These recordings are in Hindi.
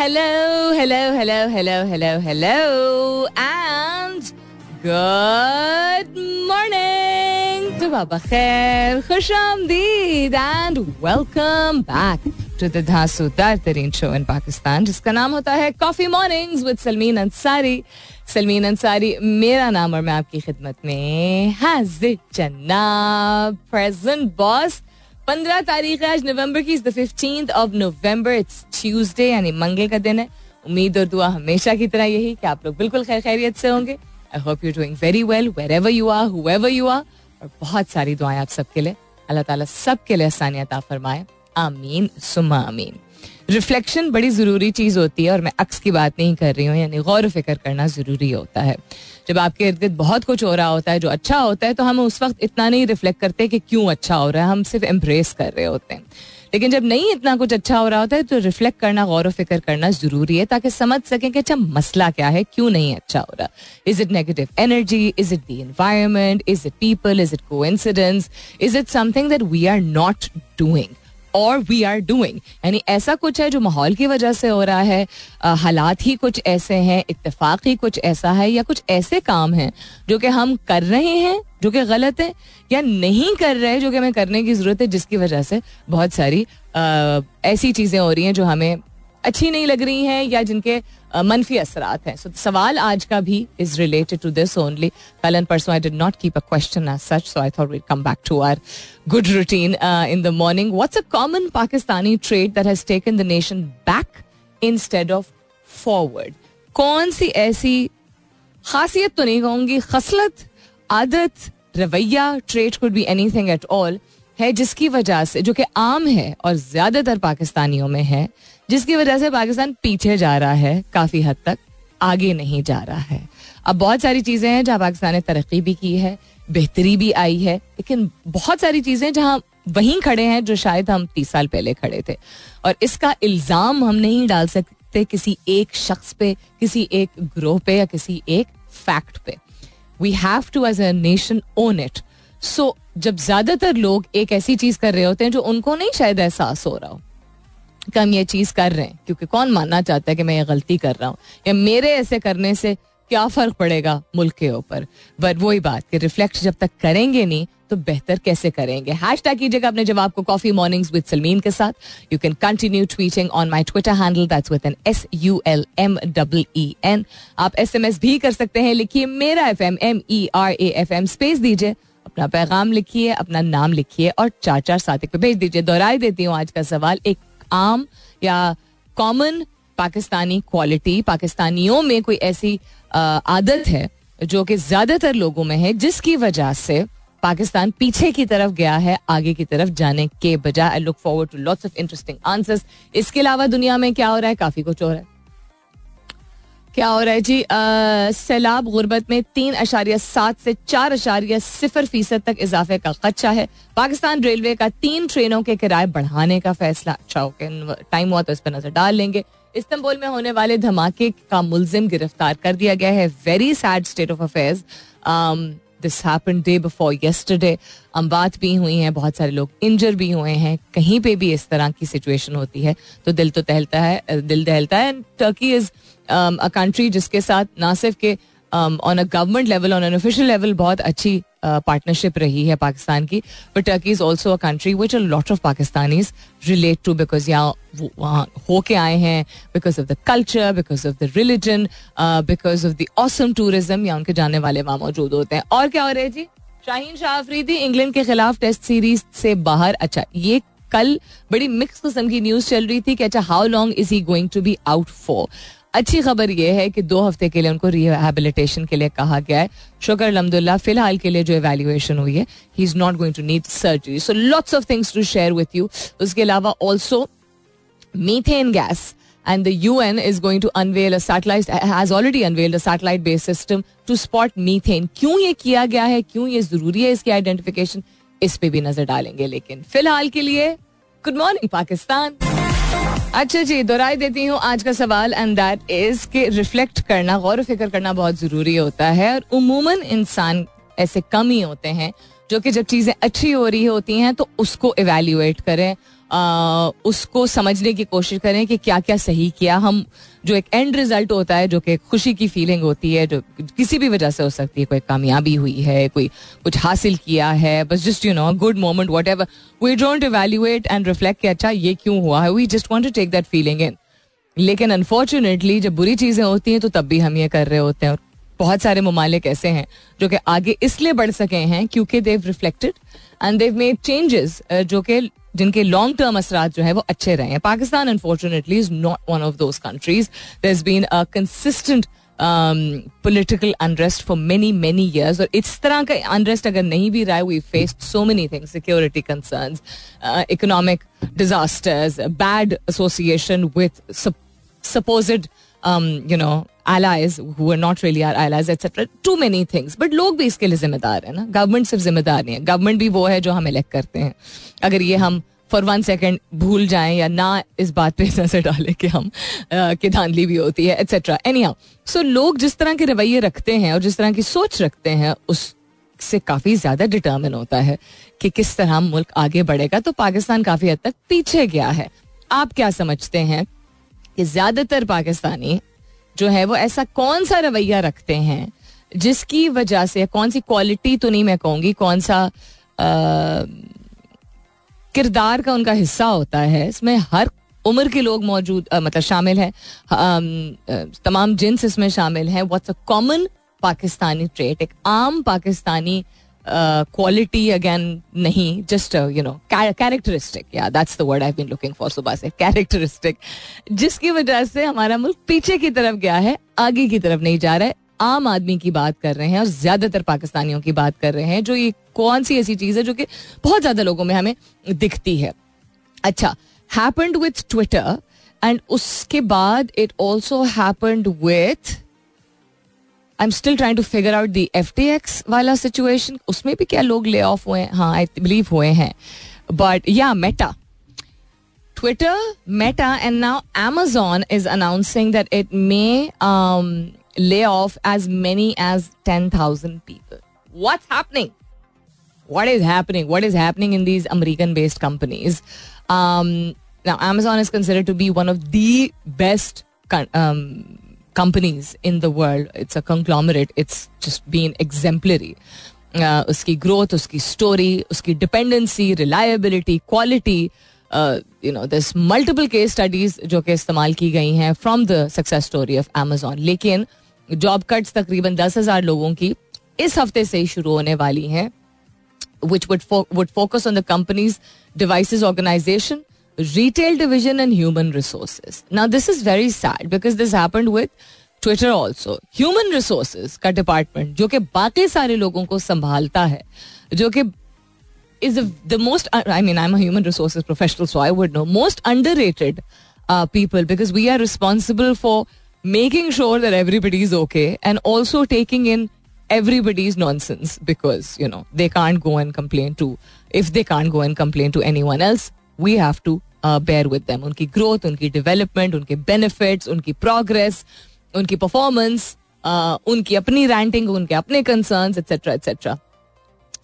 hello, hello, hello, hello, hello, hello, and good morning. सुबह बखैर, खुश आमदीद and welcome back to the धांसूदार तरीन शो इन पाकिस्तान जिसका नाम होता है coffee mornings with Salmeen Ansari Salmeen Ansari मेरा नाम और मैं आपकी खिदमत में हाजिर जनाब प्रेजेंट बॉस पंद्रह तारीख है, आज नवंबर की the fifteenth of November it's Tuesday यानी मंगल का दिन है। उम्मीद और दुआ हमेशा की तरह यही कि आप लोग बिल्कुल खैर खैरियत से होंगे। I hope you doing very well wherever you are whoever you are और बहुत सारी दुआएँ आप सबके लिए। अल्लाह ताला सबके लिए आसानियत फरमाए। आमीन सुमा आमीन। रिफ्लेक्शन बड़ी ज़रूरी चीज़ होती है और मैं अक्स की बात नहीं कर रही हूँ, यानी गौर फ़िक्र करना ज़रूरी होता है। जब आपके इर्द गिर्द बहुत कुछ हो रहा होता है, जो अच्छा होता है तो हम उस वक्त इतना नहीं रिफ्लेक्ट करते कि क्यों अच्छा हो रहा है। हम सिर्फ़ एम्ब्रेस कर रहे होते हैं। लेकिन जब नहीं इतना कुछ अच्छा हो रहा होता है तो रिफ्लेक्ट करना, गौर व फ़िक्र करना ज़रूरी है, ताकि समझ सकें कि अच्छा मसला क्या है, क्यों नहीं अच्छा हो रहा। Is it negative energy is it the environment is it people is it को is it something that we are not doing और वी आर डूइंग यानी ऐसा कुछ है जो माहौल की वजह से हो रहा है। हालात ही कुछ ऐसे हैं इतफाक ही कुछ ऐसा है या कुछ ऐसे काम हैं जो कि हम कर रहे हैं जो कि गलत है या नहीं कर रहे जो कि हमें करने की ज़रूरत है जिसकी वजह से बहुत सारी आ, ऐसी चीज़ें हो रही हैं जो हमें अच्छी नहीं लग रही हैं या जिनके मनफी असरात हैं। So, सवाल आज का भी is related to this only कल एंड परसों I did not keep a question as such so I thought we come back to our good routine in the morning what's a common Pakistani trait that has taken the nation back instead of forward कौन सी ऐसी खासियत तो नहीं कहूँगी खसलत आदत रवैया trait could be anything at all है जिसकी वजह से जो कि आम है और ज़्यादातर पाकिस्तानियों में है जिसकी वजह से पाकिस्तान पीछे जा रहा है, काफ़ी हद तक आगे नहीं जा रहा है। अब बहुत सारी चीज़ें हैं जहाँ पाकिस्तान ने तरक्की भी की है, बेहतरी भी आई है, लेकिन बहुत सारी चीज़ें जहाँ वहीं खड़े हैं जो शायद हम तीस साल पहले खड़े थे। और इसका इल्ज़ाम हम नहीं डाल सकते किसी एक शख्स पे, किसी एक ग्रोह पे या किसी एक फैक्ट पे। We have to as a nation own it so जब ज़्यादातर लोग एक ऐसी चीज़ कर रहे होते हैं जो उनको नहीं शायद एहसास हो रहा हो कि हम ये चीज़ कर रहे हैं। क्योंकि कौन मानना चाहता है कि मैं ये गलती कर रहा हूँ? या मेरे ऐसे करने से क्या फ़र्क पड़ेगा मुल्क के ऊपर? बट वही बात कि रिफ्लेक्ट जब तक करेंगे नहीं तो बेहतर कैसे करेंगे? हैश टैग कीजिएगा अपने जवाब को कॉफ़ी मॉर्निंग्स विद सलमीन के साथ। You can continue tweeting on my Twitter handle that's with N S U L M double E N आप एस एम एस भी कर सकते हैं, लिखिए मेरा F M M E R A F M space दीजिए, अपना पैगाम लिखिए, अपना नाम लिखिए और चार चार साथ पे भेज दीजिए। दोहराई देती हूँ आज का सवाल एक आम या कॉमन पाकिस्तानी क्वालिटी पाकिस्तानियों में कोई ऐसी आदत है जो कि ज़्यादातर लोगों में है, जिसकी वजह से पाकिस्तान पीछे की तरफ़ गया है, आगे की तरफ़ जाने के बजाय I look forward to lots of interesting answers इसके अलावा दुनिया में क्या हो रहा है? काफ़ी कुछ हो रहा है। क्या हो रहा है जी? सैलाब गुर्बत में तीन अशारिया सात से चार अशारिया सिफर फ़ीसद तक इजाफे का खदशा है। पाकिस्तान रेलवे का तीन ट्रेनों के किराए बढ़ाने का फैसला। अच्छा हो टाइम हुआ तो इस पर नज़र डाल लेंगे। इस्तंबुल में होने वाले धमाके का मुलजिम गिरफ़्तार कर दिया गया है। Very sad state of affairs this happen day before yesterday अम्बात भी हुई हैं, बहुत सारे लोग इंजर भी हुए हैं। कहीं पे भी इस तरह की सिचुएशन होती है तो दिल तो टहलता है, दिल दहलता है। And Turkey is a country जिसके साथ ना सिर्फ़ के on a government level on an official level बहुत अच्छी पार्टनरशिप uh, रही है पाकिस्तान की but Turkey is also a country which a lot of Pakistanis relate to because यहाँ वहाँ होके आए हैं because of the culture because of the religion because of the awesome tourism या उनके जाने वाले वहाँ मौजूद होते हैं। और क्या हो रहे जी? शाहीन शाह अफरीदी इंग्लैंड के खिलाफ टेस्ट सीरीज़ से बाहर। अच्छा ये कल बड़ी मिक्स किस्म की न्यूज़ चल रही थी कि अच्छा how long is he going to be out for अच्छी खबर यह है कि दो हफ़्ते के लिए उनको रिहेबिलिटेशन के लिए कहा गया है। शुक्र अलहमदुल्ला, फ़िलहाल के लिए जो एवेल्युएशन हुई है he is not going to need surgery so lots of things to share with you उसके अलावा also methane gas and the UN is going to unveil a satellite, has already unveiled a satellite based system to spot methane. क्यों ये किया गया है? क्यों ये ज़रूरी है इसकी आइडेंटिफिकेशन इस पे भी नज़र डालेंगे। लेकिन फ़िलहाल के लिए गुड मॉर्निंग पाकिस्तान। अच्छा जी, दोहराई देती हूँ आज का सवाल एंड दैट इज़ के रिफ्लेक्ट करना गौर फ़िक्र करना बहुत ज़रूरी होता है, और उमूमन इंसान ऐसे कम ही होते हैं, जो कि जब चीज़ें अच्छी हो रही होती हैं तो उसको इवेल्युएट करें। उसको समझने की कोशिश करें कि क्या क्या सही किया। हम जो एक एंड रिज़ल्ट होता है, जो कि खुशी की फीलिंग होती है, जो किसी भी वजह से हो सकती है, कोई कामयाबी हुई है, कोई कुछ हासिल किया है, बस just you know good moment whatever we don't evaluate and reflect अच्छा ये क्यों हुआ है? We just want to take that feeling in लेकिन अनफॉर्चुनेटली जब बुरी चीज़ें होती हैं तो तब भी हम ये कर रहे होते हैं। और बहुत सारे ममालिक ऐसे हैं, जो कि आगे इसलिए बढ़ सके हैं क्योंकि they've reflected and they've made changes जो कि जिनके लॉन्ग टर्म असरात जो है वो अच्छे रहे हैं। Pakistan unfortunately is not one of those countries there is been a consistent political unrest for many many years और इस तरह का अनरेस्ट अगर नहीं भी रहा है we face so many things security concern economic disasters bad association with supposed you know allies who are not really our allies etc too many things. भी इसके लिए जिम्मेदार है ना। गवर्नमेंट सिर्फ़ जिम्मेदार नहीं है। गवर्नमेंट भी वो है जो हम इलेक्ट करते हैं। अगर ये हम फॉर वन सेकेंड भूल जाएँ या ना इस बात पे नज़र डालें कि हम कि धांधली भी होती है एट्सेट्रा एनी सो लोग जिस तरह के रवैये रखते हैं और जिस तरह की सोच रखते हैं उस से काफ़ी ज़्यादा डिटर्मिन होता है कि किस तरह मुल्क आगे बढ़ेगा। तो पाकिस्तान काफ़ी हद तक पीछे गया है। आप क्या समझते हैं कि ज़्यादातर पाकिस्तानी जो है वो ऐसा कौन सा रवैया रखते हैं जिसकी वजह से कौन सी क्वालिटी तो नहीं मैं कहूँगी, कौन सा किरदार का उनका हिस्सा होता है, इसमें हर उम्र के लोग मौजूद मतलब शामिल हैं। तमाम जिन्स इसमें शामिल हैं। What's a common Pakistani trait एक आम पाकिस्तानी क्वालिटी अगेन नहीं जस्ट यू नो कैरेक्टरिस्टिक या that's the word I been looking for सुबह से कैरेक्टरिस्टिक जिसकी वजह से हमारा मुल्क पीछे की तरफ़ गया है, आगे की तरफ़ नहीं जा रहा है। आम आदमी की बात कर रहे हैं और ज़्यादातर पाकिस्तानियों की बात कर रहे हैं, जो ये कौन सी ऐसी चीज़ है जो कि बहुत ज़्यादा लोगों में हमें दिखती है। अच्छा हैपेंड विथ ट्विटर एंड उसके बाद it also happened with I'm still trying to figure out the FTX टी situation. वाला सिचुएशन उसमें भी क्या लोग ले ऑफ हुए हैं हाँ आई बिलीव हुए हैं Twitter, Meta, and now Amazon is announcing that it may um, lay off as many as 10,000 people. What's happening? What is happening? What is happening in these American based companies? Um, now, Amazon is considered to be one of the best um, companies in the world it's a conglomerate it's just been exemplary उसकी ग्रोथ उसकी स्टोरी उसकी dependency reliability quality you know this multiple case studies जो कि इस्तेमाल की गई हैं from the success story of Amazon लेकिन जॉब कट्स तकरीबन दस हज़ार लोगों की इस हफ़्ते से ही शुरू होने वाली हैं which would focus on the companies device organization retail division and human resources. Now, this is very sad because this happened with Twitter also human resources का डिपार्टमेंट जो कि बाकी सारे लोगों को संभालता है जो कि is the most I mean I am human resources professional so I would know most underrated people because we are responsible for making sure that everybody is okay and also taking in everybody's nonsense because you know they can't go and complain to if they can't go and complain to anyone else we have to bear with them उनकी ग्रोथ उनकी डेवलपमेंट उनके बेनिफिट्स उनकी प्रोग्रेस उनकी परफॉर्मेंस उनकी अपनी रैंटिंग उनके अपने concern etcetera etcetera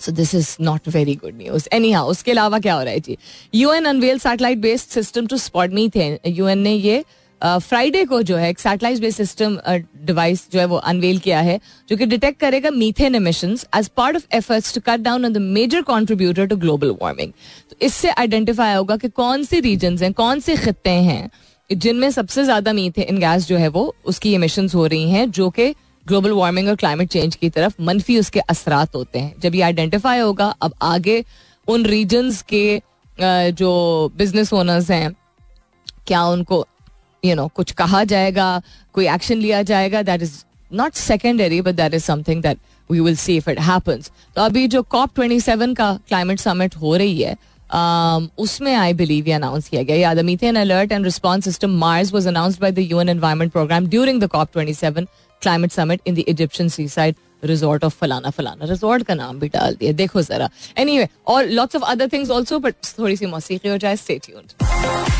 so this is not very good news anyhow उसके अलावा क्या हो रहा है जी? U N unveil satellite based system to spot methane U N ने ये फ्राइडे को जो है एक सैटेलाइट बेस्ड सिस्टम डिवाइस जो है वो अनवेल किया है, जो कि डिटेक्ट करेगा methane emissions as part of efforts to cut down on the major contributor to global warming तो इससे आइडेंटिफाई होगा कि कौन से रीजन हैं, कौन से खत्ते हैं, जिनमें सबसे ज़्यादा मीथेन गैस जो है वो उसकी इमिशन हो रही हैं, जो कि ग्लोबल वार्मिंग और क्लाइमेट चेंज की तरफ़ मनफी उसके असरात होते हैं। जब ये आइडेंटिफाई होगा, अब आगे उन रीजन्स के जो बिज़नेस ओनर्स हैं, क्या उनको यू नो कुछ कहा जाएगा कोई एक्शन लिया जाएगा that is not secondary but that is something that we will see if it happens तो अभी जो कॉप ट्वेंटी सेवन का क्लाइमेट समिट हो रही है Um, उसमें आई बिलीव ये अनाउंस किया गया। The methane alert and response system MARS was announced by the UN environment programme during the COP twenty seven climate summit in the sea seaside resort of फलाना फलाना रिजॉर्ट का नाम भी डाल दिया। देखो जरा। एनी वे और lots of other things also but थोड़ी सी मौसीकी हो जाए stay tuned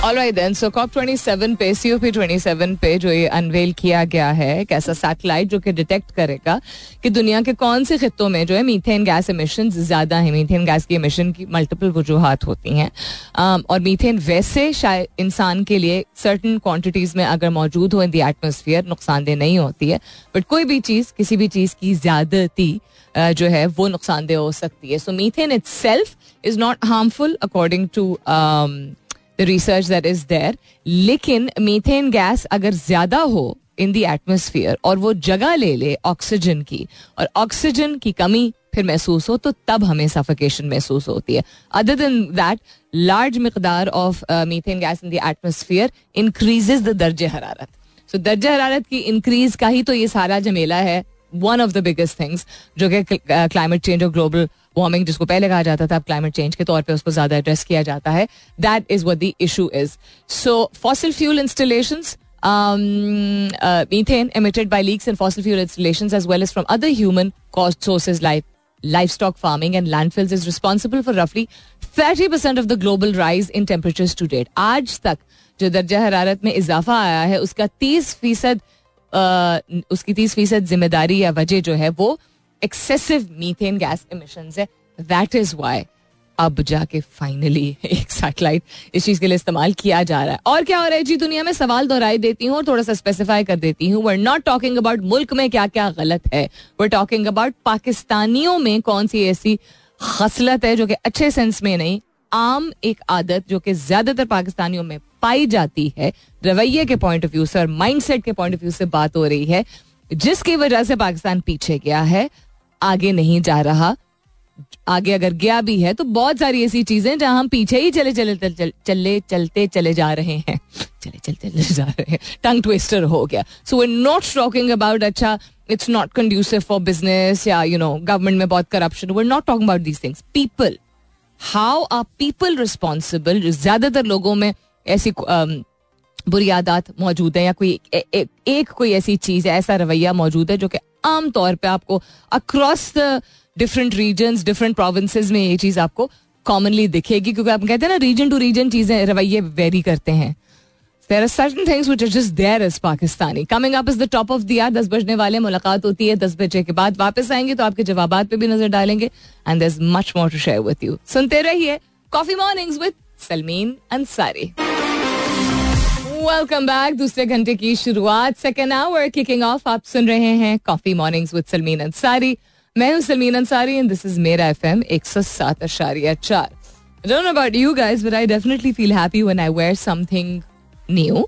alright then so COP 27 पे सीओपी 27 पे जो ये अनवेल किया गया है एक ऐसा सैटेलाइट जो कि डिटेक्ट करेगा कि दुनिया के कौन से खितों में जो है मीथेन गैस एमिशन ज़्यादा है। मीथेन गैस की एमिशन की मल्टीपल वजूहत होती हैं। और मीथेन वैसे शायद इंसान के लिए सर्टन क्वान्टिटीज में अगर मौजूद हो इन दी एटमोसफियर नुकसानदेह नहीं होती है। बट कोई भी चीज़, किसी भी चीज़ की ज्यादती जो है, वो नुकसानदेह हो सकती है। So methane itself is not harmful according to the research that is there लेकिन मीथेन गैस अगर ज़्यादा हो इन दी एटमोसफियर और वो जगह ले ले ऑक्सीजन की और ऑक्सीजन की कमी फिर महसूस हो तो तब हमें सफोकेशन महसूस होती है। अदर देन दैट लार्ज मकदार of methane gas in the atmosphere increases the दर्ज हरारत। सो दर्ज हरारत की इंक्रीज का ही तो ये सारा जमेला है। One of the biggest things जो कि uh, क्लाइमेट चेंज और ग्लोबल वार्मिंग जिसको पहले कहा जाता था, अब क्लाइमेट चेंज के तौर पर उसको ज़्यादा एड्रेस किया जाता है। That is the issue is so fossil fuel installation methane emitted by leaks and fossil fuel installation as well as from other human caused sources like livestock farming and landfills is responsible for रफली thirty percent of the global rise in temperature to date आज तक जो दर्जा हरारत में इजाफा आया है, उसका तीस फ़ीसद उसकी 30 फ़ीसद ज़िम्मेदारी या वजह जो है वो एक्सेसिव मीथेन गैस इमिशन है। दैट इज़ वाई अब जाके फाइनली एक सैटेलाइट इस चीज़ के लिए इस्तेमाल किया जा रहा है। और क्या हो रहा है? जी, दुनिया में सवाल दोहराई देती हूँ और थोड़ा सा स्पेसिफाई कर देती हूँ। वर नॉट टॉकिंग अबाउट मुल्क में क्या क्या गलत है। वर टॉकिंग अबाउट पाकिस्तानियों में कौन सी ऐसी खसलत है जो कि अच्छे सेंस में नहीं, आम एक आदत जो कि ज़्यादातर पाकिस्तानियों में पाई जाती है। रवैये के पॉइंट ऑफ़ व्यू से और माइंडसेट के पॉइंट ऑफ़ व्यू से बात हो रही है जिसकी वजह से पाकिस्तान पीछे गया है आगे नहीं जा रहा। आगे अगर गया भी है तो बहुत सारी ऐसी चीज़ें जहाँ हम पीछे ही चले चले चल, चल, चले चलते चले जा रहे हैं। चले चलते चले जा रहे हैं। टंग ट्विस्टर हो गया। So we not talking about अच्छा it's not conducive for business या यू नो गवर्नमेंट में बहुत corruption we not talking about these things people how are people responsible ज़्यादातर लोगों में ऐसी बुरी आदत मौजूद है या कोई एक कोई ऐसी चीज़ है, ऐसा रवैया मौजूद है जो कि आम तौर पे आपको across the different region different provinces में ये चीज़ आपको कॉमनली दिखेगी, क्योंकि आप कहते हैं ना रीजन टू रीजन चीज़ें, रवैये वेरी करते हैं। There are certain things which are just there is Pakistani coming up is the top of the दस बजने वाले, मुलाकात होती है दस बजे के बाद वापस आएँगे तो आपके जवाब पे भी नज़र डालेंगे and there is much more to share with you सुनते रहिए coffee mornings with Salmeen Ansari welcome back दूसरे घंटे की शुरुआत. सेकेंड आवर किकिंग ऑफ़ आप सुन रहे हैं coffee mornings with Salmeen Ansari मैं हूँ Salmeen Ansari and this is Mera FM 107.4 don't know about you guys but I definitely feel happy when I wear something new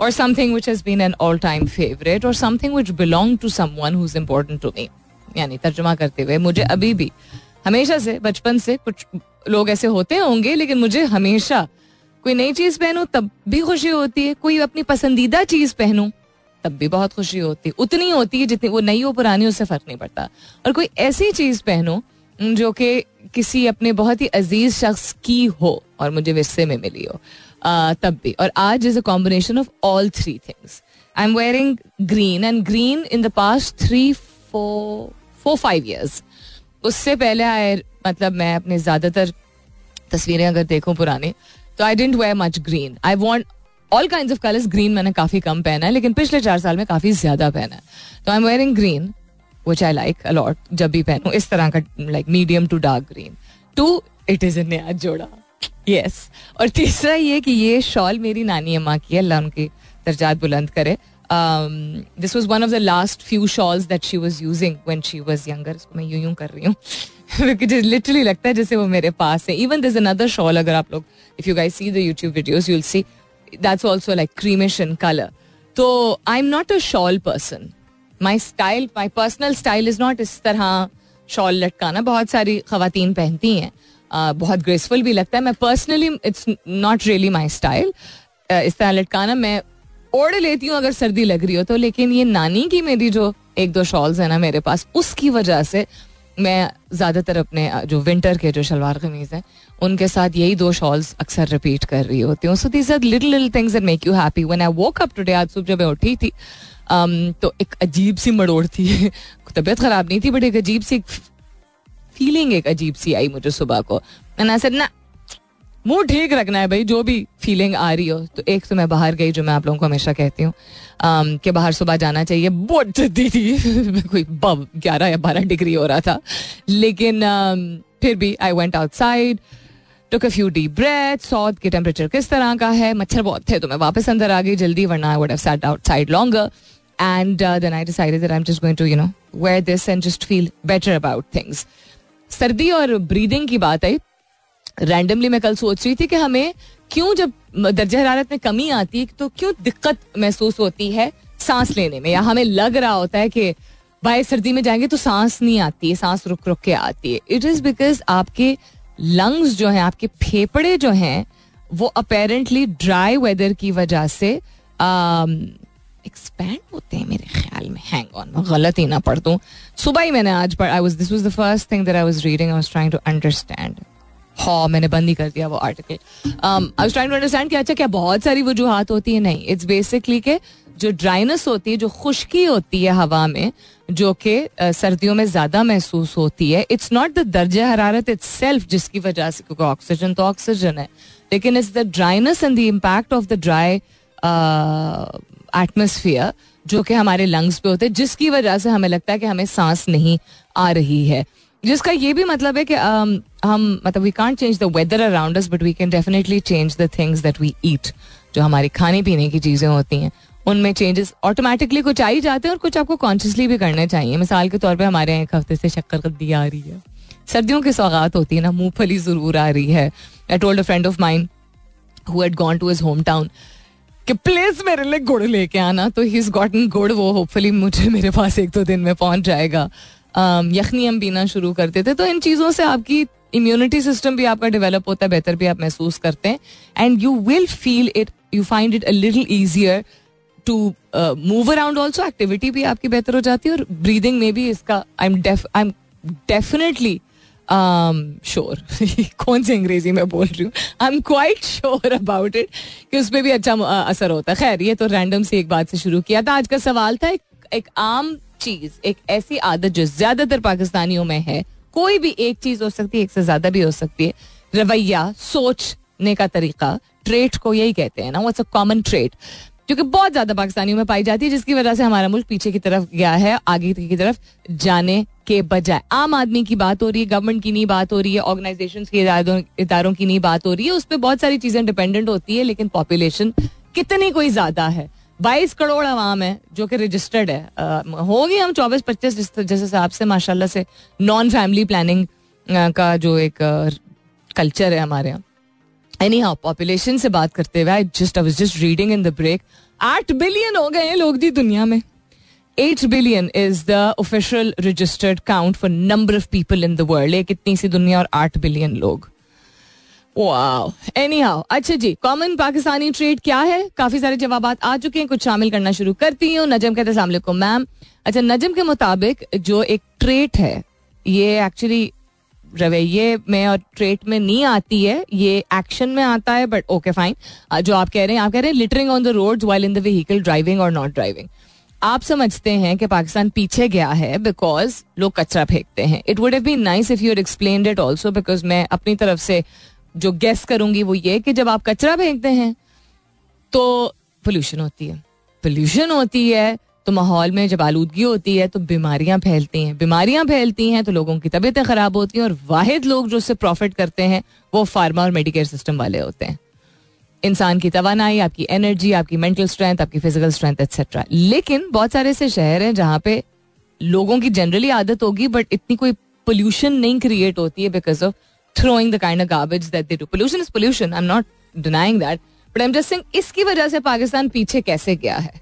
और something which has been an all time favourite और something which belong to someone who is to me यानी तर्जुमा करते हुए मुझे अभी भी, हमेशा से, बचपन से कुछ लोग ऐसे होते होंगे, लेकिन मुझे हमेशा कोई नई चीज़ पहनूं तब भी खुशी होती है। कोई अपनी पसंदीदा चीज़ पहनूं तब भी बहुत खुशी होती है। उतनी होती है जितनी वो नई हो पुरानी उससे फ़र्क नहीं पड़ता। और कोई ऐसी चीज़ पहनो जो कि किसी अपने बहुत ही अज़ीज़ शख्स की हो और मुझे विरसे में मिली हो आ, तब भी। और आज is a combination of all three things. I am wearing green and green in the past three four four five years उससे पहले आए मतलब मैं अपने ज़्यादातर तस्वीरें अगर देखूँ पुराने तो I didn't wear much green I want all kind of colours green मैंने काफ़ी कम पहना है, लेकिन पिछले चार साल में काफ़ी ज़्यादा पहना है। तो I am wearing green which I like a lot जब भी पहनू। इस तरह का like medium to dark green to it is नया जोड़ा यस और तीसरा ये कि ये शॉल मेरी नानी अम्मा की है, अल्लाह उनकी दर्जात बुलंद करे। This was one of the last few shawls that she was using when she was younger इसको मैं यूँ यूँ कर रही हूँ। लिटरली लगता है जैसे वो मेरे पास है। इवन दिस अनदर शॉल अगर आप लोग if you guys see the YouTube videos you will see that's also like creamish in colour तो I am not a shawl person my style my personal style is not इस तरह शॉल लटकाना। बहुत सारी खातन पहनती हैं। बहुत ग्रेसफुल भी लगता है। मैं personally it's not really my style इस तरह लटकाना। मैं ओढ़ लेती हूँ अगर सर्दी लग रही हो तो लेकिन ये नानी की मेरी जो एक दो शॉल्स है ना मेरे पास, उसकी वजह से मैं ज़्यादातर अपने जो विंटर के जो शलवार कमीज़ हैं उनके साथ यही दो शॉल्स अक्सर रिपीट कर रही होती हूँ। So these are little little things that make you happy when I woke up today आज सुबह जब मैं उठी थी um, तो एक अजीब सी मड़ोड़ थी। तबीयत ख़राब नहीं थी बट एक अजीब सी फीलिंग एक अजीब सी आई मुझे सुबह को। मैंने सर ना मुँह ठीक रखना है भाई, जो भी फीलिंग आ रही हो। तो एक तो मैं बाहर गई, जो मैं आप लोगों को हमेशा कहती हूँ कि बाहर सुबह जाना चाहिए। बहुत जल्दी थी। कोई बब ग्यारह या बारह डिग्री हो रहा था। लेकिन फिर भी I went outside took a few deep breath सॉथ के टेम्परेचर किस तरह का है। मच्छर बहुत थे तो मैं वापस अंदर आ गई जल्दी, वरना I would have sat outside longer and then I decided that I am just going to you know wear this and just feel better about things सर्दी और ब्रीदिंग की बात आई रैंडमली मैं कल सोच रही थी कि हमें क्यों जब दर्जा हरारत में कमी आती है तो क्यों दिक्कत महसूस होती है सांस लेने में? या हमें लग रहा होता है कि भाई सर्दी में जाएँगे तो सांस नहीं आती है सांस रुक रुक के आती है। इट इज़ बिकॉज़ आपके लंग्स जो हैं आपके फेफड़े जो हैं वो अपेरेंटली ड्राई वेदर की वजह से एक्सपैंड um, होते हैं मेरे ख्याल में। हैंग ऑन मैं गलत ही ना पढ़ दूँ। सुबह ही मैंने आज पढ़ I was this was the first thing that I was reading I was trying to understand हाँ मैंने बंद ही कर दिया वो article I trying to understand कि अच्छा क्या बहुत सारी वजूहत होती है? नहीं इट्स बेसिकली के जो ड्राइनेस होती है, जो खुश्की होती है हवा में, जो कि सर्दियों में ज़्यादा महसूस होती है इट्स नॉट द दर्ज हरारत इट्स सेल्फ जिसकी वजह से, क्योंकि ऑक्सीजन तो ऑक्सीजन है, लेकिन it's the dryness and the impact of the dry atmosphere जो कि हमारे लंग्स पे होते हैं, जिसकी वजह से हमें लगता है कि हमें सांस नहीं आ रही है। जिसका ये भी मतलब है कि um, हम मतलब we can't change the weather around us but we can definitely change the things that we eat जो हमारी खाने पीने की चीज़ें होती हैं। उनमें चेंजेस ऑटोमेटिकली कुछ आ ही जाते हैं और कुछ आपको कॉन्शियसली भी करने चाहिए। मिसाल के तौर पे हमारे यहाँ एक हफ़्ते से शक्कर कद्दी आ रही है। सर्दियों की सौगात होती है ना मूंगफली ज़रूर आ रही है। I told a friend of mine who had gone to his hometown कि प्लीज़ मेरे लिए गुड़ लेके आना। तो ही इज़ गॉटन गुड़ वो होपफुली मुझे मेरे पास एक दो दिन में पहुँच जाएगा। यखनी हम पीना शुरू करते थे तो इन चीज़ों से आपकी इम्यूनिटी सिस्टम भी आपका डेवलप होता है बेहतर भी आप महसूस करते हैं। And you will feel it you find it a little easier to move around also activity भी आपकी बेहतर हो जाती है और ब्रीदिंग में भी इसका I am I am definitely sure कौन सी अंग्रेज़ी में बोल रही हूँ? I am quite sure about it कि उस पर भी अच्छा असर होता है। खैर ये तो रैंडम से एक बात से शुरू किया था। आज का सवाल था एक, एक आम चीज़, एक ऐसी आदत जो ज़्यादातर पाकिस्तानियों में है, कोई भी एक चीज़ हो सकती है, एक से ज़्यादा भी हो सकती है। रवैया, सोचने का तरीका ट्रेट को यही कहते हैं ना वो कॉमन ट्रेट क्योंकि बहुत ज़्यादा पाकिस्तानियों में पाई जाती है, जिसकी वजह से हमारा मुल्क पीछे की तरफ़ गया है, आगे की तरफ़ जाने के बजाय। आम आदमी की बात हो रही है गवर्नमेंट की नहीं बात हो रही है ऑर्गेनाइजेशन की इदारों की नहीं बात हो रही है, उस पर बहुत सारी चीज़ें डिपेंडेंट होती है, लेकिन पॉपुलेशन कितनी कोई ज़्यादा है। बाईस करोड़ आवाम है, जो कि रजिस्टर्ड है। होगी हम चौबीस पच्चीस जिस हिसाब से, माशाल्लाह से नॉन फैमिली प्लानिंग का जो एक कल्चर है हमारे यहाँ। एनी हाउ पॉपुलेशन से बात करते हुए I just I just reading in the break आठ बिलियन हो गए हैं लोग दी दुनिया में। Eight billion is the official registered count for number of people in the world एक इतनी सी दुनिया और आठ बिलियन लोग। एनी हाउ अच्छा जी कॉमन पाकिस्तानी ट्रेड क्या है? काफ़ी सारे जवाब आ चुके हैं, कुछ शामिल करना शुरू करती हूँ। नजम कहते हैं मैम अच्छा नजम के मुताबिक जो एक ट्रेट है, ये एक्चुअली रवैये में और ट्रेट में नहीं आती है, ये एक्शन में आता है बट ओके फाइन जो आप कह रहे हैं, आप कह रहे हैं littering on the road while in the vehicle driving और नॉट ड्राइविंग आप समझते हैं कि पाकिस्तान पीछे गया है बिकॉज़ लोग कचरा फेंकते हैं. It would have been nice if you explain it also because मैं अपनी तरफ़ से जो गेस करूँगी वो ये कि जब आप कचरा फेंकते हैं तो पोल्यूशन होती है। पोल्यूशन होती है तो माहौल में जब आलूदगी होती है तो बीमारियाँ फैलती हैं। बीमारियाँ फैलती हैं तो लोगों की तबीयतें खराब होती हैं और वाहिद लोग जो उससे प्रॉफिट करते हैं, वो फार्मा और मेडिकेयर सिस्टम वाले होते हैं। इंसान की तोानाई आपकी एनर्जी आपकी मेंटल स्ट्रेंथ आपकी फ़िज़िकल स्ट्रेंथ एक्सेट्रा लेकिन बहुत सारे ऐसे शहर हैं जहाँ पे लोगों की जनरली आदत होगी बट इतनी कोई पोल्यूशन नहीं क्रिएट होती है because of throwing the kind of garbage that they do. Pollution is pollution. I'm not denying that. But I'm just saying इसकी वजह से पाकिस्तान पीछे कैसे गया है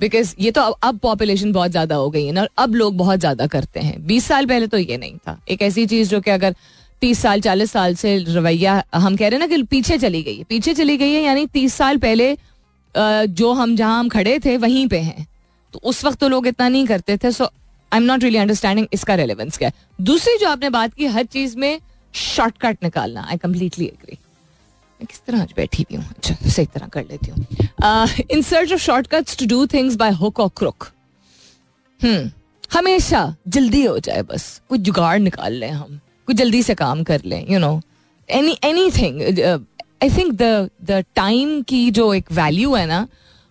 बिकॉज़ ये तो अब पॉपुलेशन बहुत ज़्यादा हो गई है ना अब लोग बहुत ज़्यादा करते हैं बीस साल पहले तो ये नहीं था एक ऐसी चीज़ जो कि अगर तीस साल, चालीस साल से रवैया, हम कह रहे हैं ना कि पीछे चली गई है पीछे चली गई है यानी तीस साल पहले जो हम, जहाँ हम खड़े थे, वहीं पे हैं तो उस वक्त तो लोग इतना नहीं करते थे so I am not really understanding इसका रेलिवेंस क्या है दूसरी जो आपने बात की, हर चीज़ में शॉर्टकट निकालना आई कम्प्लीटली एग्री मैं किस तरह आज बैठी हुई हूँ? अच्छा सही तरह कर लेती हूँ। In search of shortcuts to do things by hook और क्रुक हमेशा जल्दी हो जाए बस। कुछ जुगाड़ निकाल लें हम। कुछ जल्दी से काम कर लें you know any anything I think the the time की जो एक वैल्यू है ना,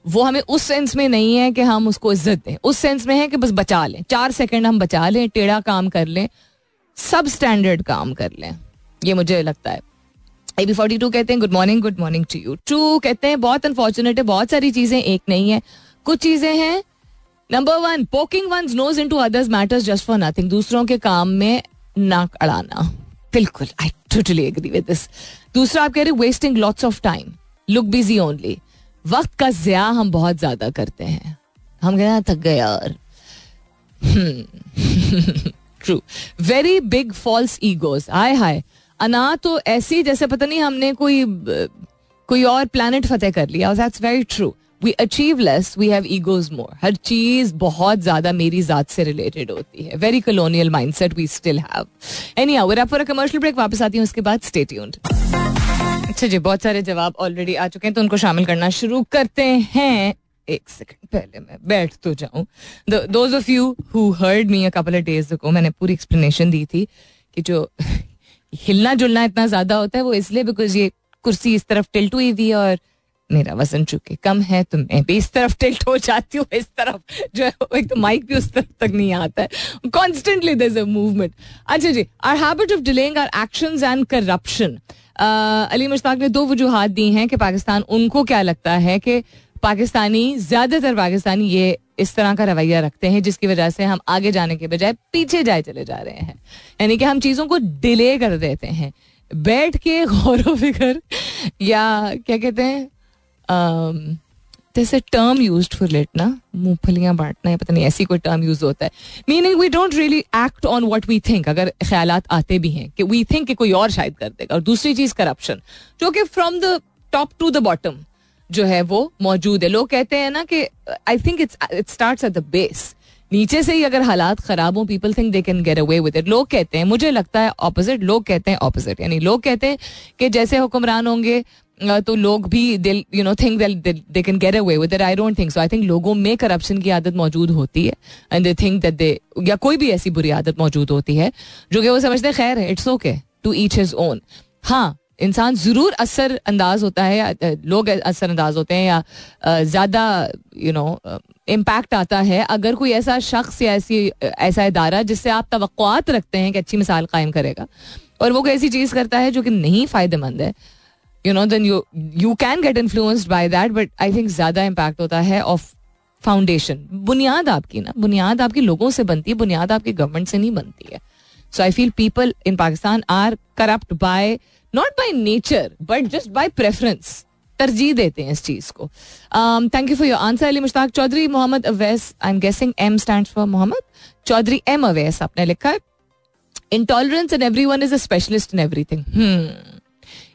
वो हमें उस सेंस में नहीं है कि हम उसको इज़्ज़त दें। उस सेंस में है कि बस बचा लें। चार सेकंड हम बचा लें, टेढ़ा काम कर लें। सब स्टैंडर्ड काम कर लें। ये मुझे लगता है। ए बी फोर्टी टू कहते हैं good morning good morning to you too कहते हैं, बहुत अनफॉर्चुनेट है, बहुत सारी चीज़ें एक नहीं है। कुछ चीज़ें हैं। Number one poking one nose into others matters just for nothing दूसरों के काम में नाक अड़ाना। बिल्कुल I totally agree with this दूसरा आप कह रहे wasting lots of time look busy only वक्त का जिया हम बहुत ज़्यादा करते हैं। हम कहते हैं थक गए यार. True very big false egos हाय हाय अना तो ऐसी, जैसे पता नहीं हमने कोई कोई और प्लानट फतेह कर लिया that's very true we achieve less we have egos more हर चीज़ बहुत ज़्यादा मेरी जात से रिलेटेड होती है. Very colonial mindset we still have any hour for commercial break वापस आती हूँ उसके बाद स्टे ट्यून्ड अच्छा जी, बहुत सारे जवाब ऑलरेडी आ चुके हैं तो उनको शामिल करना शुरू करते हैं. एक सेकंड पहले मैं बैठ तो जाऊँ। Those of you who heard me a couple of days को मैंने पूरी एक्सप्लेनेशन दी थी कि जो हिलना जुलना इतना ज़्यादा होता है, वो इसलिए बिकॉज़ ये कुर्सी इस तरफ़ टिल्ट हुई हुई और मेरा वज़न चुके कम है तो मैं भी इस तरफ़ टिल्ट हो जाती हूँ, इस तरफ़ जो है एक तो माइक भी उस तरफ़ तक नहीं आता है। कॉन्स्टेंटली दर अ मूवमेंट अच्छा जी our habit of delaying our action and corruption Ali Mushtaq ने दो वजूहत दी हैं कि पाकिस्तान उनको क्या लगता है कि पाकिस्तानी, ज़्यादातर पाकिस्तानी ये इस तरह का रवैया रखते हैं, जिसकी वजह से हम आगे जाने के बजाय पीछे जाए चले जा रहे हैं। यानी कि हम चीज़ों को डिले कर देते हैं। बैठ के गौर फ़िक्र या क्या कहते हैं जैसे टर्म यूज़ फॉर लेट ना, मूंगफलियाँ बांटना, पता नहीं ऐसी कोई टर्म यूज़ होता है। Meaning we don't really act on what we think अगर ख्याल आते भी हैं कि वी थिंक कि कोई और शायद कर देगा। और दूसरी चीज़ करप्शन जो कि from the top to the bottom जो है वो मौजूद है। लोग कहते हैं ना कि I think it's it start at the base नीचे से ही अगर हालात खराब हो people think they can get away with it लोग कहते हैं, मुझे लगता है ऑपोजिट लोग कहते हैं ऑपोजिट यानी लोग कहते हैं कि जैसे हुक्मरान होंगे तो लोग भी दिल you know think they can get away with I don't think so I think लोगों में करप्शन की आदत मौजूद होती है and they think that they या कोई भी ऐसी बुरी आदत मौजूद होती है, जो कि वो समझते खैर है it's okay to each his own हाँ इंसान ज़रूर असर अंदाज होता है लोग असर अंदाज होते हैं या ज़्यादा यू नो इम्पैक्ट आता है। अगर कोई ऐसा शख्स या ऐसी, ऐसा इदारा जिससे आप तवक़ात रखते हैं कि अच्छी मिसाल कायम करेगा और वो कोई ऐसी चीज़ करता है जो कि नहीं फ़ायदेमंद है you know then you you can get influenced by that but I think ज़्यादा इम्पैक्ट होता है ऑफ़ फाउंडेशन बुनियाद आपकी ना, बुनियाद आपकी लोगों से बनती है, बुनियाद आपकी गवर्नमेंट से नहीं बनती है। So I feel people in Pakistan are corrupt by not by nature but just by preference तरजीह देते हैं इस चीज़ को। Thank you for your answer Ali Mushtaq Chaudhry Mohammad Awais I am guessing M stand for Mohammad? Chaudhry M Awais आपने लिखा है। Intolerance and every one is a specialist in every everything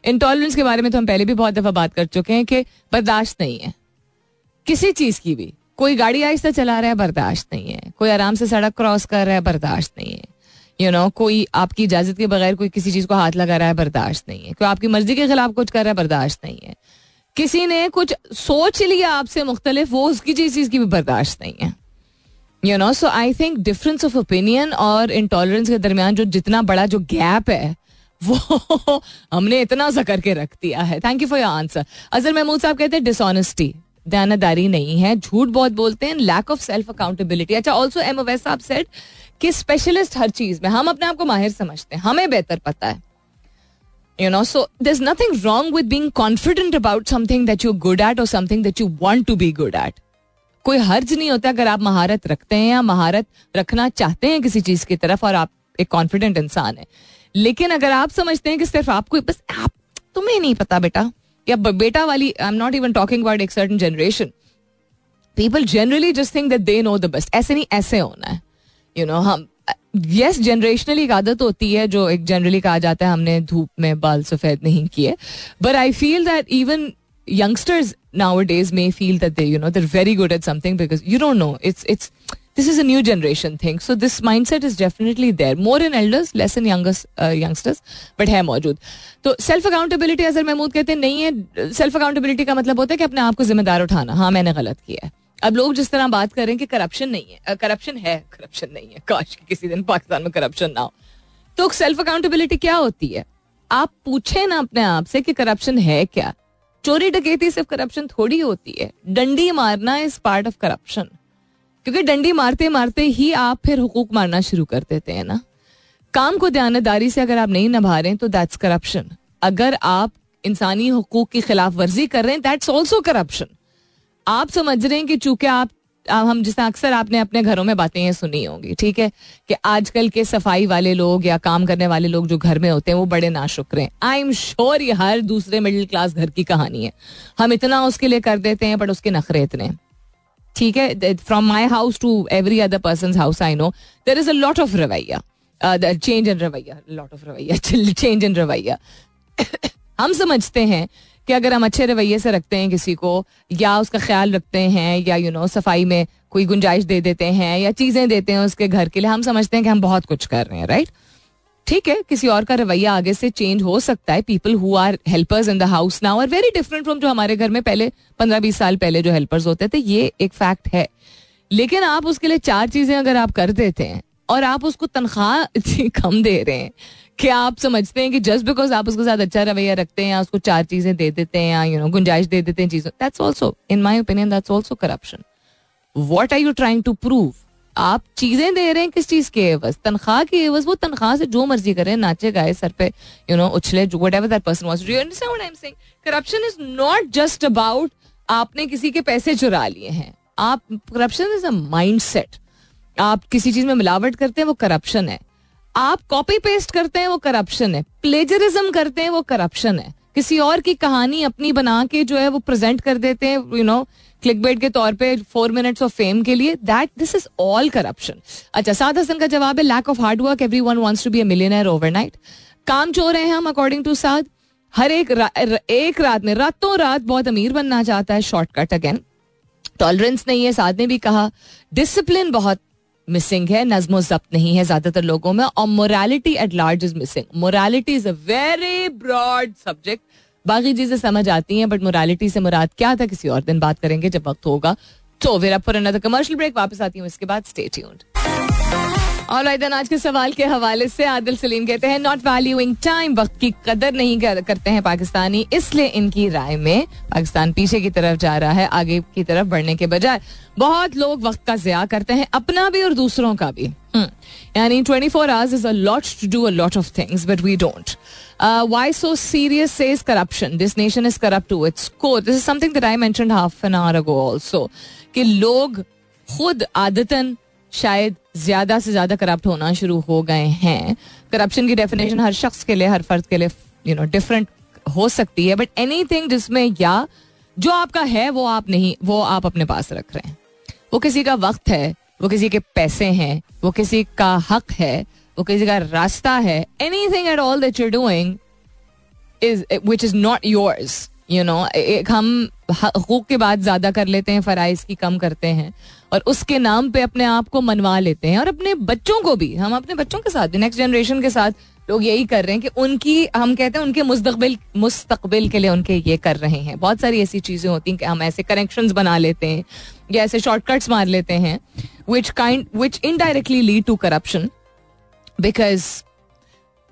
intolerance के बारे में तो हम पहले भी बहुत दफ़ा बात कर चुके हैं कि बर्दाश्त नहीं है। किसी चीज़ की भी। कोई गाड़ी आहिस्ता चला रहा है, बर्दाश्त नहीं है। कोई आराम से सड़क क्रॉस कर रहा है, बर्दाश्त नहीं है। यू नो कोई आपकी इजाज़त के बगैर कोई किसी चीज़ को हाथ लगा रहा है, बर्दाश्त नहीं है। कोई आपकी मर्ज़ी के खिलाफ कुछ कर रहा है, बर्दाश्त नहीं है। किसी ने कुछ सोच लिया आपसे मुख्तलिफ़, वो उसकी चीज़ चीज़ की भी बर्दाश्त नहीं है। You know so I think difference of opinion और इंटॉलरेंस के दरमियान जो जितना बड़ा जो गैप है, वो हमने इतना सा करके रख दिया है। Thank you for your answer Azhar Mahmood sahab कहते हैं डिसऑनेस्टी दयानदारी नहीं है, झूठ बहुत बोलते हैं लैक ऑफ़ सेल्फ अकाउंटेबिलिटी अच्छा also M Awais sahab said कि स्पेशलिस्ट हर चीज़ में, हम अपने आप को माहिर समझते हैं, हमें बेहतर पता है। You know, so there's nothing wrong with being confident about something that you're good at or something that you want to be good at कोई हर्ज नहीं होता अगर आप महारत रखते हैं या महारत रखना चाहते हैं किसी चीज़ की तरफ़ और आप एक कॉन्फिडेंट इंसान है। लेकिन अगर आप समझते हैं कि सिर्फ़ आपको, बस आप, तुम्हें नहीं पता बेटा। या बेटा वाली I am not even talking about एक certain generation people generally just think that they know the best ऐसे नहीं, ऐसे होना है। यू नो हम यस जनरेशनली एक आदत होती है जो एक जनरली कहा जाता है, हमने धूप में बाल सफ़ेद नहीं किए। But I feel that even youngsters nowadays may feel that they, you know, they're very good at something because you don't know. It's it's this is a new generation thing so this mindset is definitely there more in elders less in youngsters but है मौजूद। तो सेल्फ अकाउंटेबिलिटी अजर महमूद कहते हैं, नहीं है। सेल्फ अकाउंटेबिलिटी का मतलब होता है कि अपने आप को जिम्मेदार उठाना। हाँ मैंने गलत किया है। अब लोग जिस तरह बात कर रहे हैं कि करप्शन नहीं है करप्शन है करप्शन नहीं है, काश किसी दिन पाकिस्तान में करप्शन ना हो। तो सेल्फ अकाउंटेबिलिटी क्या होती है? आप पूछे ना अपने आप से कि करप्शन है क्या। चोरी डकैती सिर्फ़ करप्शन थोड़ी होती है। डंडी मारना इज़ पार्ट ऑफ़ करप्शन क्योंकि डंडी मारते मारते ही आप फिर हुकूक मारना शुरू कर देते हैं ना। काम को ध्यानदारी से अगर आप नहीं निभा रहे तो दैट्स करप्शन अगर आप इंसानी हकूक की खिलाफ वर्जी कर रहे हैं दैट्स ऑल्सो करप्शन आप समझ रहे हैं कि चूँकि आप हम जिसने अक्सर आपने अपने घरों में बातें ये सुनी होंगी, ठीक है? कि आजकल के सफ़ाई वाले लोग या काम करने वाले लोग जो घर में होते हैं, वो बड़े नाशुक्र हैं। आई एम श्योर ये हर दूसरे मिडिल क्लास घर की कहानी है। हम इतना उसके लिए कर देते हैं बट उसके नखरे इतने ठीक है? From my house to every other person house I know there is a lot of रवैया चेंज इन रवैया लॉट ऑफ़ रवैया चेंज इन रवैया हम समझते हैं कि अगर हम अच्छे रवैये से रखते हैं किसी को, या उसका ख्याल रखते हैं, या यू नो सफ़ाई में कोई गुंजाइश दे देते हैं, या चीज़ें देते हैं उसके घर के लिए, हम समझते हैं कि हम बहुत कुछ कर रहे हैं राइट ठीक है, किसी और का रवैया आगे से चेंज हो सकता है। People who are helpers in the house now are very different from जो हमारे घर में पहले पंद्रह बीस साल पहले जो हेल्पर्स होते थे, ये एक फैक्ट है। लेकिन आप उसके लिए चार चीज़ें अगर आप कर देते हैं, और आप उसको तनख्वाह कम दे रहे हैं कि आप समझते हैं कि जस्ट बिकॉज़ आप उसके साथ अच्छा रवैया रखते हैं या उसको चार चीज़ें दे देते हैं, या यू नो गुंजाइश दे देते हैं चीज़ों that's also in my opinion that's also corruption what are you trying to prove आप चीज़ें दे रहे हैं किस चीज़ के एवज? तनख्वाह के एवज, वो तनख्वाह से जो मर्ज़ी करे, नाचे गाए, सर पे you know उछले person corruption is not just about आपने किसी के पैसे चुरा लिए हैं. आप corruption is a mindset आप किसी चीज़ में मिलावट करते हैं, वो करप्शन है. आप कॉपी पेस्ट करते हैं वो करप्शन है. प्लेजरिज्म करते हैं वो करप्शन है. किसी और की कहानी अपनी बना के जो है वो प्रेजेंट कर देते हैं यू नो क्लिक बेट के तौर पे फोर मिनट्स ऑफ़ फेम के लिए. That this is all corruption अच्छा साद हसन का जवाब है lack of hard work every one wants to be millionaire overnight काम चोर हैं हम अकॉर्डिंग टू साद हर एक रा, एक रात में रातों रात बहुत अमीर बनना चाहता है शॉर्टकट अगेन टॉलरेंस नहीं है साथ ने भी कहा. डिसिप्लिन बहुत मिसिंग है नज्म जब्त नहीं है ज़्यादातर लोगों में और morality at large is missing morality is a very broad subject बाकी चीज़ें समझ आती हैं बट मोरालिटी से मुराद क्या था किसी और दिन बात करेंगे जब वक्त होगा। तो वेरा अब पर कमर्शियल ब्रेक वापस आती हूँ इसके बाद स्टेट और आज के सवाल के हवाले से आदिल सलीम कहते हैं नॉट वैल्यूइंग टाइम वक्त की कदर नहीं कर, करते हैं पाकिस्तानी इसलिए इनकी राय में पाकिस्तान पीछे की तरफ़ जा रहा है आगे की तरफ़ बढ़ने के बजाय। बहुत लोग वक्त का जया करते हैं अपना भी और दूसरों का भी। हम्म। यानी twenty four hours is a lot to do a lot of things but we don't why so serious से is corruption this nation is corrupt to its core this is something that I mentioned half an hour ago also कि लोग खुद आदतन शायद ज़्यादा से ज़्यादा करप्ट होना शुरू हो गए हैं। करप्शन की डेफिनेशन हर शख्स के लिए, हर फर्द के लिए यू नो डिफरेंट हो सकती है। बट एनी थिंग जिसमें या जो आपका है, वो आप नहीं, वो आप अपने पास रख रहे हैं। वो किसी का वक्त है, वो किसी के पैसे हैं, वो किसी का हक है, वो किसी का रास्ता है। Anything at all that doing is which is not yours you know एक हम हकूक के बाद ज़्यादा कर लेते हैं, फराइज की कम करते हैं, और उसके नाम पे अपने आप को मनवा लेते हैं, और अपने बच्चों को भी, हम अपने बच्चों के साथ नेक्स्ट जनरेशन के साथ लोग यही कर रहे हैं कि उनकी, हम कहते हैं उनके मुस्तबिल मुस्तबिल के लिए उनके ये कर रहे हैं। बहुत सारी ऐसी चीज़ें होती हैं कि हम ऐसे कनेक्शंस बना लेते हैं, या ऐसे शॉर्टकट्स मार लेते हैं which kind which indirectly lead to corruption because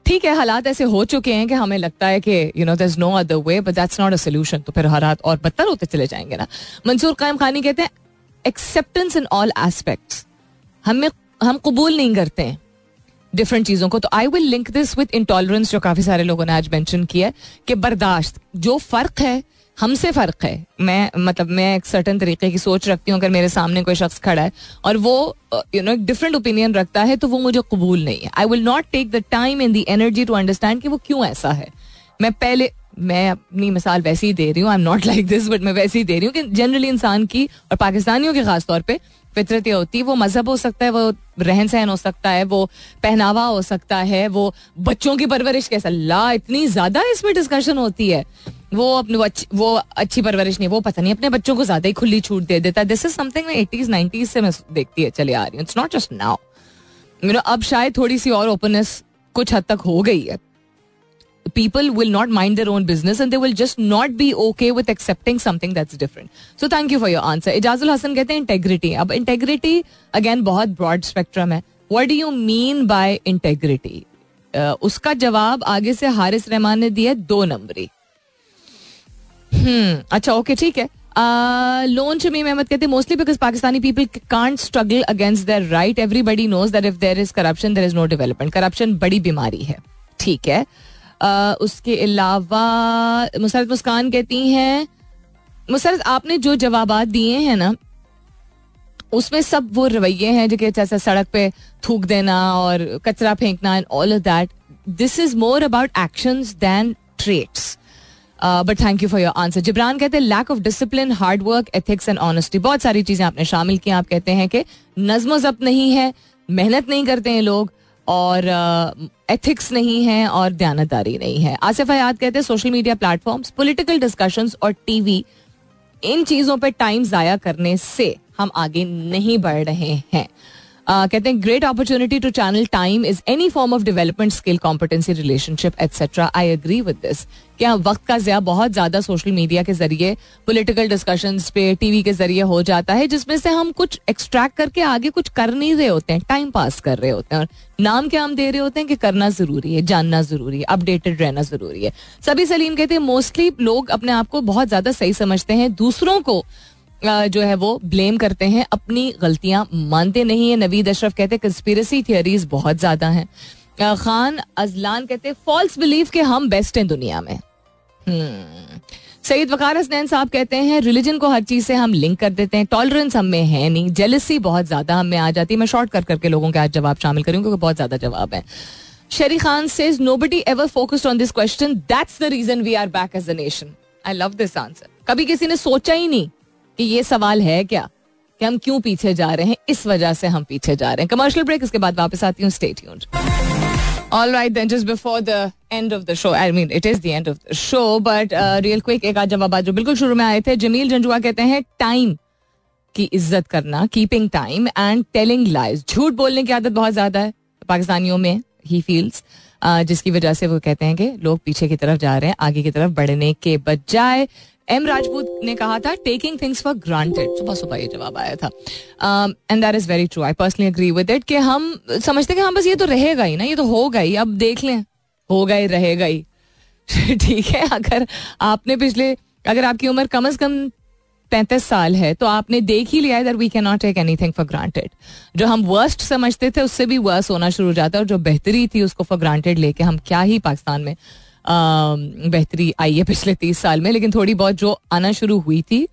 ठीक है, हालात ऐसे हो चुके हैं कि हमें लगता है कि you know there is no other way but that's not a solution तो फिर हालात और बदतर होते चले जाएँगे ना। मंसूर कायम खानी कहते हैं एक्सेप्टेंस इन ऑल एस्पेक्ट हमें, हम कबूल नहीं करते हैं डिफरेंट चीज़ों को। तो I will link this with intolerance जो काफ़ी सारे लोगों ने आज मैंशन किया है, कि बर्दाश्त, जो फ़र्क है हमसे फ़र्क है। मैं मतलब मैं एक सर्टन तरीके की सोच रखती हूँ, अगर मेरे सामने कोई शख्स खड़ा है, और वो यू नो एक डिफरेंट ओपिनियन रखता है तो वो मुझे कबूल नहीं है। I will not take the time in the energy to understand कि वो क्यों ऐसा है। मैं पहले, मैं अपनी मिसाल वैसे ही दे रही हूँ I am not like this but मैं वैसे ही दे रही हूँ कि जनरली इंसान की, और पाकिस्तानियों की खास तौर पर फितरत होती है, वो मज़हब हो सकता है, वो रहन सहन हो सकता है, वो पहनावा हो सकता है, वो बच्चों की परवरिश कैसा, ला, इतनी ज़्यादा इसमें डिस्कशन होती है। वो अपने वो अच्छी परवरिश नहीं, वो पता नहीं, अपने बच्चों को ज़्यादा ही खुली छूट दे देता है। This is something eighties nineties से मैं देखती है, चली आ रही हूँ। It's not just now you अब शायद थोड़ी सी और ओपननेस कुछ हद तक हो गई है। People will not mind their own business and they will just not be okay with accepting something that different so thank you for your answer Ijazul Hasan कहते हैं इंटेग्रिटी अब इंटेग्रिटी अगेन बहुत ब्रॉड स्पेक्ट्रम है। What do you mean by integrity उसका जवाब आगे से हारिस रहमान ने दिया दो नंबरी। अच्छा ओके ठीक है. लोन शमीम अहमद कहते mostly because Pakistani people can't struggle against their right everybody knows that if there is corruption there is no development corruption बड़ी बीमारी है. ठीक है. Uh, उसके अलावा मुसरत मुस्कान कहती हैं मुसरत आपने जो जवाब दिए हैं ना उसमें सब वो रवैये हैं जो कि जैसे सड़क पे थूक देना और कचरा फेंकना and all of that this is more about action than traits but thank you for your answer Jibran कहते हैं lack of discipline hard work ethics and honesty बहुत सारी चीज़ें आपने शामिल की आप कहते हैं कि नज्म जब्त नहीं है मेहनत नहीं करते हैं लोग और एथिक्स uh, नहीं है और दयानतदारी नहीं है। आसिफ हयात कहते हैं social media platforms political discussions और टीवी इन चीज़ों पर टाइम जाया करने से हम आगे नहीं बढ़ रहे हैं। कहते हैं great opportunity to channel time is any form of development skill competency relationship etcetera I agree with this क्या वक्त का ज़्यादा बहुत ज़्यादा सोशल मीडिया के ज़रिए पॉलिटिकल डिस्कशन पे टीवी के ज़रिए हो जाता है, जिसमें से हम कुछ एक्सट्रैक्ट करके आगे कुछ कर नहीं रहे होते हैं टाइम पास कर रहे होते हैं। और नाम क्या हम दे रहे होते हैं कि करना ज़रूरी है, जानना ज़रूरी है अपडेटेड रहना ज़रूरी है। सभी सलीम कहते हैं मोस्टली लोग अपने आप को बहुत ज़्यादा सही समझते हैं, दूसरों को जो है वो ब्लेम करते हैं, अपनी गलतियाँ मानते नहीं है। नवीद अशरफ कहते कंस्पिरसी थियरीज बहुत ज़्यादा हैं। खान अजलान कहते फॉल्स बिलीव के हम बेस्ट हैं दुनिया में। हम्म। सईद वकार हसनैन साहब कहते हैं रिलीजन को हर चीज़ से हम लिंक कर देते हैं। टॉलरेंस हम में है नहीं। जेलसी बहुत ज़्यादा हमें आ जाती है। मैं शॉर्ट कर करके लोगों के आज जवाब शामिल करूँ, क्योंकि बहुत ज़्यादा जवाब है। Sherry Khan says nobody ever focused on this question that's the reason we are back as a nation I love this answer कभी किसी ने सोचा ही नहीं कि ये सवाल है क्या? कि हम क्यों पीछे जा रहे हैं? इस वजह से हम पीछे जा रहे हैं। कमर्शियल ब्रेक इसके बाद वापस आती हूँ। State All right, then just before the end of the show, I mean, it is the end of the show, but uh, real quick एक आज जवाब जो बिल्कुल शुरू में आए थे जमील जंजुआ कहते हैं टाइम की इज़्ज़त करना keeping time and telling lies झूठ बोलने की आदत बहुत ज़्यादा है पाकिस्तानियों में ही फील्स जिसकी वजह से वो कहते हैं कि लोग पीछे की तरफ़ जा रहे हैं आगे की तरफ़ बढ़ने के बजाय एम राजपूत ने कहा था टेकिंग थिंग्स फॉर ग्रांटेड सुबह सुबह ये जवाब आया था। And that is very true I personally agree with it कि हम समझते कि हाँ बस ये तो रहेगा ही ना, ये तो होगा ही। अब देख लें, होगा ही, रहेगा ही। ठीक है, अगर आपने पिछले, अगर आपकी उम्र कम अज कम पैंतीस साल है तो आपने देख ही लिया that we can not take anything for granted जो हम वर्स्ट समझते थे, उससे भी वर्स होना शुरू हो जाता है और जो बेहतरी थी उसको फॉर ग्रांटेड लेके हम क्या ही पाकिस्तान में बेहतरी आई है पिछले तीस साल में, लेकिन थोड़ी बहुत जो आना शुरू हुई थी,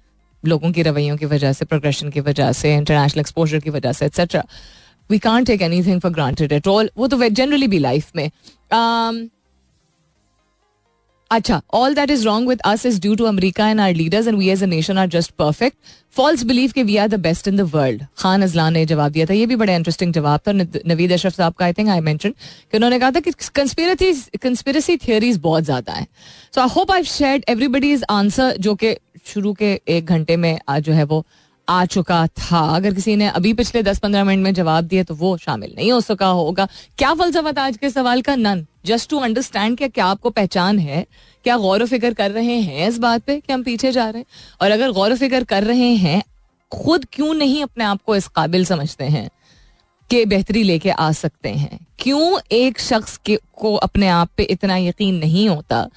लोगों की रवैयों की वजह से प्रोग्रेशन की वजह से इंटरनेशनल एक्सपोजर की वजह से etcetera we can't take anything for granted at all वो तो जनरली भी लाइफ में। अच्छा all that is wrong with us is due to America and our leaders and we as a nation are just perfect false believe के we are the best in the world Khan Ajlan ने जवाब दिया था ये भी बड़ा इंटरेस्टिंग जवाब था नवीद अशरफ साहब का आई थिंक आई मैं उन्होंने कहा था कि कंस्पिरसी थियोरीज बहुत ज़्यादा है so I hope I shed everybody is answer जो कि शुरू के एक घंटे में जो है वो आ चुका था। अगर किसी ने अभी पिछले दस पंद्रह मिनट में जवाब दिया तो वो शामिल नहीं हो सका होगा। क्या फलसफा था आज के सवाल का? नन जस्ट टू अंडरस्टैंड क्या क्या आपको पहचान है, क्या गौर फ़िक्र कर रहे हैं इस बात पे कि हम पीछे जा रहे हैं? और अगर गौर फ़िक्र कर रहे हैं, खुद क्यों नहीं अपने आप को इस काबिल समझते हैं कि बेहतरी लेके आ सकते हैं? क्यों एक शख्स के, को अपने आप पे इतना यकीन नहीं होता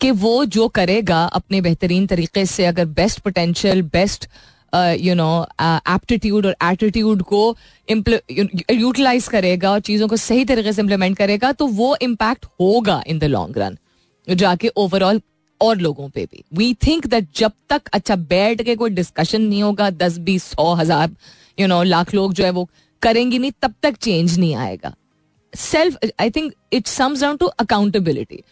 कि वो जो करेगा, अपने बेहतरीन तरीके से अगर best potential best you know aptitude और एटीट्यूड को यूटिलाइज करेगा और चीज़ों को सही तरीके से इम्प्लीमेंट करेगा तो वो इम्पैक्ट होगा इन द लॉन्ग रन जाके ओवरऑल और लोगों पे भी। वी थिंक दैट जब तक अच्छा बैठ के कोई डिस्कशन नहीं होगा, दस, बीस, सौ, हज़ार यू नो लाख लोग जो है वो करेंगे नहीं, तब तक चेंज नहीं आएगा। Self I think it sums down to accountability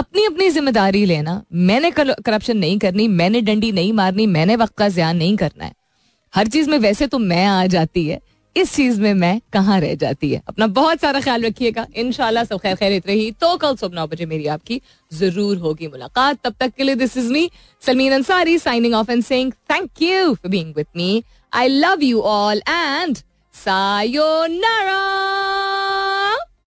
अपनी अपनी ज़िम्मेदारी लेना। मैंने करप्शन नहीं करनी, मैंने डंडी नहीं मारनी, मैंने वक्त का ज्यान नहीं करना है। हर चीज़ में वैसे तो मैं आ जाती है, इस चीज़ में मैं कहाँ रह जाती है? अपना बहुत सारा ख्याल रखिएगा। इनशाला सब खैर खैरित रही। तो कल सुबह नौ बजे मेरी आपकी ज़रूर होगी मुलाकात। तब तक के लिए this is me Salmeen Ansari signing off and saying thank you for being with me I love you all and sayonara